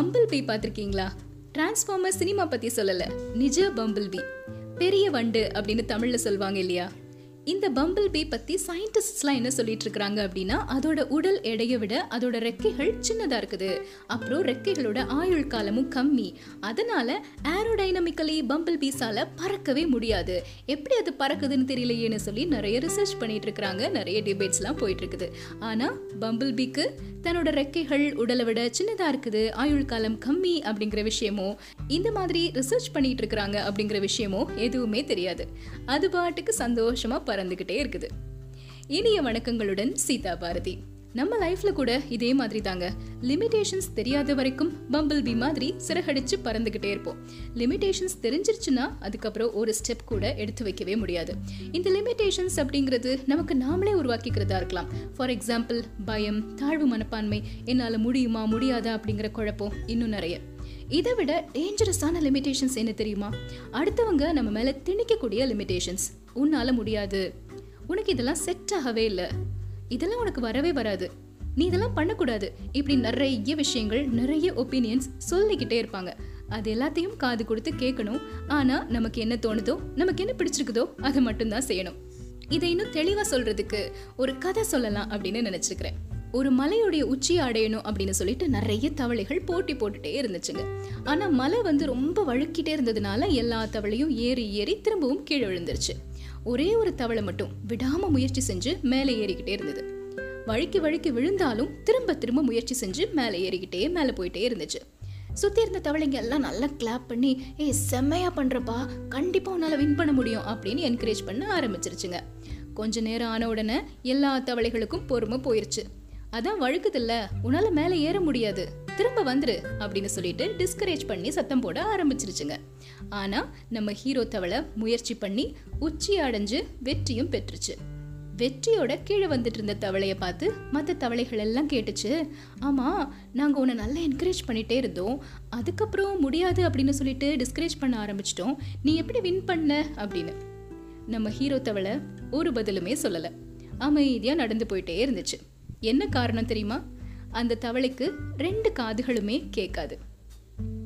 Bumble பீ பார்த்துருக்கீங்களா? Transformer cinema பத்தி சொல்லல. நிஜ பம்பிள் பீ பெரிய வண்டு அப்படின்னு தமிழ்ல சொல்லுவாங்க இல்லையா? இந்த பம்பிள் பீ பற்றி சயின்டிஸ்ட்லாம் என்ன சொல்லிட்டு இருக்கிறாங்க அப்படின்னா அதோட உடல் எடையை விட அதோட ரெக்கைகள் சின்னதாக இருக்குது. அப்புறம் ரெக்கைகளோட ஆயுள் காலமும் கம்மி. அதனால ஏரோடைனமிக்கலி பம்பிள் பீஸால பறக்கவே முடியாது. எப்படி அது பறக்குதுன்னு தெரியலையேன்னு சொல்லி நிறைய ரிசர்ச் பண்ணிட்டு இருக்கிறாங்க நிறைய டிபேட்ஸ்லாம் போயிட்டு இருக்குது ஆனால் பம்பிள் பீக்கு தன்னோட ரெக்கைகள் உடலை விட சின்னதாக இருக்குது ஆயுள் காலம் கம்மி அப்படிங்கிற விஷயமோ இந்த மாதிரி ரிசர்ச் பண்ணிட்டு இருக்கிறாங்க அப்படிங்கிற விஷயமோ எதுவுமே தெரியாது. அது பாட்டுக்கு சந்தோஷமாக பறந்துகிட்டே இருக்குது. இனிய வணக்கங்களுடன் சீதா பாரதி. நம்ம லைஃப்ல கூட இதே மாதிரி தாங்க. லிமிடேஷன்ஸ் தெரியாத வரைக்கும் பம்பிள் பி மாதிரி சிறகடிச்சு பறந்துகிட்டே இருப்போம். லிமிடேஷன்ஸ் தெரிஞ்சிருச்சுன்னா அதுக்கப்புறம் ஒரு ஸ்டெப் கூட எடுத்து வைக்கவே முடியாது. இந்த லிமிடேஷன்ஸ் அப்படிங்கிறது நமக்கு நாமளே உருவாக்கிக்கிறதா இருக்கலாம். ஃபார் எக்ஸாம்பிள் பயம் தாழ்வு மனப்பான்மை என்னால் முடியுமா முடியாதா அப்படிங்கிற குழப்பம் இன்னும் நிறைய. இதை விட டேஞ்சரஸான லிமிடேஷன்ஸ் என்ன தெரியுமா? அடுத்தவங்க நம்ம மேலே திணிக்கக்கூடிய லிமிடேஷன்ஸ் உன்னால முடியாது. உனக்கு இதெல்லாம் செட் ஆகவே இல்லை. இதெல்லாம் உனக்கு வரவே வராது. நீ இதெல்லாம் பண்ணக்கூடாது. இப்படி நிறைய விஷயங்கள் நிறைய ஒப்பீனியன்ஸ் சொல்லிக்கிட்டே இருப்பாங்க. அது எல்லாத்தையும் காது கொடுத்து கேட்கணும். ஆனா நமக்கு என்ன தோணுதோ நமக்கு என்ன பிடிச்சிருக்குதோ அதை மட்டும்தான் செய்யணும். இதை இன்னும் தெளிவா சொல்றதுக்கு ஒரு கதை சொல்லலாம் அப்படின்னு நினச்சிருக்கிறேன் ஒரு மலையுடைய உச்சியை அடையணும் அப்படின்னு சொல்லிட்டு நிறைய தவளைகள் போட்டி போட்டுட்டே இருந்துச்சுங்க. ஆனா மலை வந்து ரொம்ப வழுக்கிட்டே இருந்ததுனால எல்லா தவளையும் ஏறி ஏறி திரும்பவும் கீழே விழுந்துருச்சு. ஒரே ஒரு தவளை மட்டும் விடாம முயற்சி செஞ்சு மேலே ஏறிக்கிட்டே இருந்தது. வழுக்கி வழுக்கி விழுந்தாலும் திரும்ப திரும்ப முயற்சி செஞ்சு மேலே ஏறிக்கிட்டே மேலே போயிட்டே இருந்துச்சு. சுத்தி இருந்த தவளைங்க எல்லாம் நல்லா கிளாப் பண்ணி ஏ செம்மையா பண்றப்பா கண்டிப்பா உன்னால வின் பண்ண முடியும் அப்படின்னு என்கரேஜ் பண்ண ஆரம்பிச்சிருச்சுங்க. கொஞ்ச நேரம் ஆன உடனே எல்லா தவளைகளுக்கும் பொறுமை போயிருச்சு. அதான் வழுக்குதில்ல உன்னால மேலே ஏற முடியாது. திரும்ப வந்துரு அப்படின்னு சொல்லிட்டு டிஸ்கரேஜ் பண்ணி சத்தம் போட ஆரம்பிச்சிருச்சுங்க. ஆனா நம்ம ஹீரோ தவளை முயற்சி பண்ணி உச்சி அடைஞ்சு வெற்றியும் பெற்றுச்சு. வெற்றியோட கீழே வந்துட்டு இருந்த தவளையை பார்த்து மற்ற தவளைகள் எல்லாம் கேட்டுச்சு ஆமா நாங்க உன்னை நல்லா என்கரேஜ் பண்ணிட்டே இருந்தோம். அதுக்கப்புறம் முடியாது அப்படின்னு சொல்லிட்டு டிஸ்கரேஜ் பண்ண ஆரம்பிச்சிட்டோம். நீ எப்படி வின் பண்ண? அப்படின்னு. நம்ம ஹீரோ தவளை ஒரு பதிலுமே சொல்லல. அமைதியா நடந்து போயிட்டே இருந்துச்சு. என்ன காரணம் தெரியுமா? அந்த தவளைக்கு ரெண்டு காதுகளுமே கேட்காது.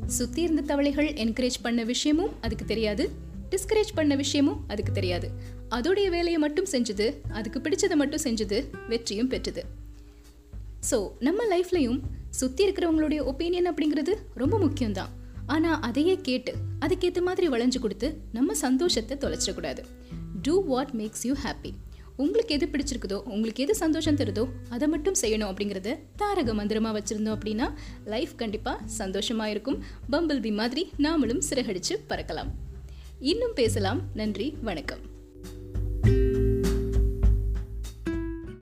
சுத்தி இருந்த தவளைகள் என்கரேஜ் பண்ண விஷயமும் அதுக்கு தெரியாது. டிஸ்கரேஜ் பண்ண விஷயமும் அதுக்கு தெரியாது. அதோடைய வேலையை மட்டும் செஞ்சது அதுக்கு பிடிச்சதை மட்டும் செஞ்சது வெற்றியும் பெற்றது. ஸோ நம்ம லைஃப்லையும் சுற்றி இருக்கிறவங்களுடைய ஒப்பீனியன் அப்படிங்கிறது ரொம்ப முக்கியம்தான். ஆனால் அதையே கேட்டு அதுக்கேற்ற மாதிரி வளைஞ்சு கொடுத்து நம்ம சந்தோஷத்தை தொலைச்சிடக்கூடாது. Do what makes you happy உங்களுக்கு எது பிடிச்சிருக்குதோ உங்களுக்கு எது சந்தோஷம் தருதோ அதை மட்டும் செய்யணும் அப்படிங்கிறத தாரக மந்திரமாக வச்சுருந்தோம் அப்படின்னா லைஃப் கண்டிப்பாக சந்தோஷமாக இருக்கும். பம்பிள் பி மாதிரி நாமளும் சிறகடிச்சு பறக்கலாம். இன்னும் பேசலாம். நன்றி வணக்கம்.